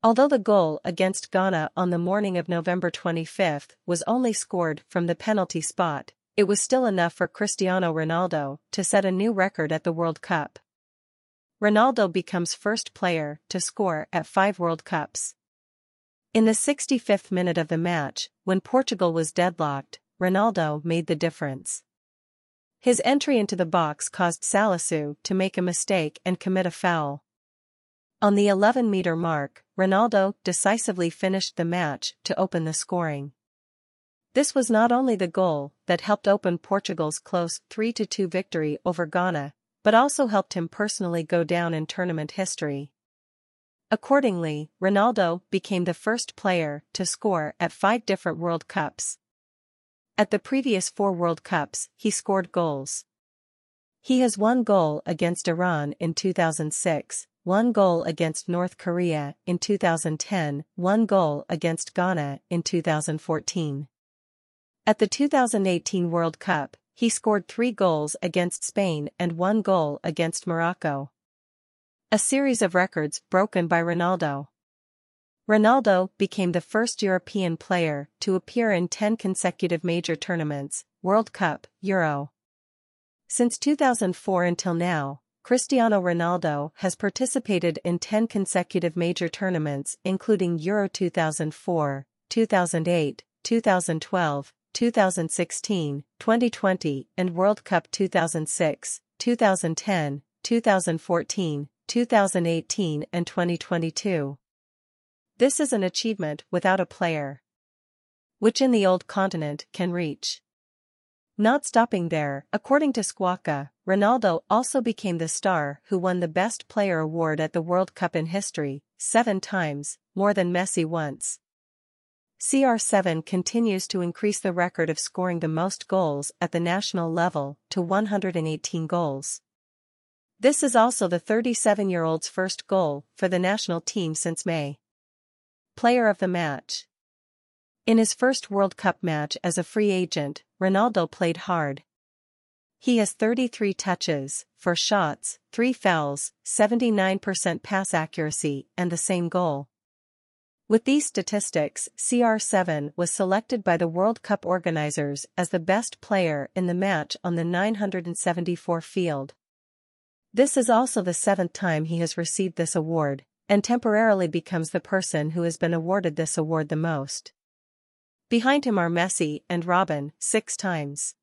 Although the goal against Ghana on the morning of November 25 was only scored from the penalty spot, it was still enough for Cristiano Ronaldo to set a new record at the World Cup. Ronaldo becomes first player to score at five World Cups. In the 65th minute of the match, when Portugal was deadlocked, Ronaldo made the difference. His entry into the box caused Salisu to make a mistake and commit a foul. On the 11-meter mark, Ronaldo decisively finished the match to open the scoring. This was not only the goal that helped open Portugal's close 3-2 victory over Ghana, but also helped him personally go down in tournament history. Accordingly, Ronaldo became the first player to score at five different World Cups. At the previous four World Cups, he scored goals. He has one goal against Iran in 2006, one goal against North Korea in 2010, one goal against Ghana in 2014. At the 2018 World Cup, he scored three goals against Spain and one goal against Morocco. A series of records broken by Ronaldo. Ronaldo became the first European player to appear in 10 consecutive major tournaments, World Cup, Euro. Since 2004 until now, Cristiano Ronaldo has participated in 10 consecutive major tournaments including Euro 2004, 2008, 2012, 2016, 2020 and World Cup 2006, 2010, 2014, 2018 and 2022. This is an achievement without a player. Which in the old continent can reach. Not stopping there, according to Squawka, Ronaldo also became the star who won the Best Player award at the World Cup in history, seven times, more than Messi once. CR7 continues to increase the record of scoring the most goals at the national level to 118 goals. This is also the 37-year-old's first goal for the national team since May. Player of the match. In his first World Cup match as a free agent, Ronaldo played hard. He has 33 touches, 4 shots, 3 fouls, 79% pass accuracy, and the same goal. With these statistics, CR7 was selected by the World Cup organizers as the best player in the match on the 974 field. This is also the seventh time he has received this award, and temporarily becomes the person who has been awarded this award the most. Behind him are Messi and Robben, six times.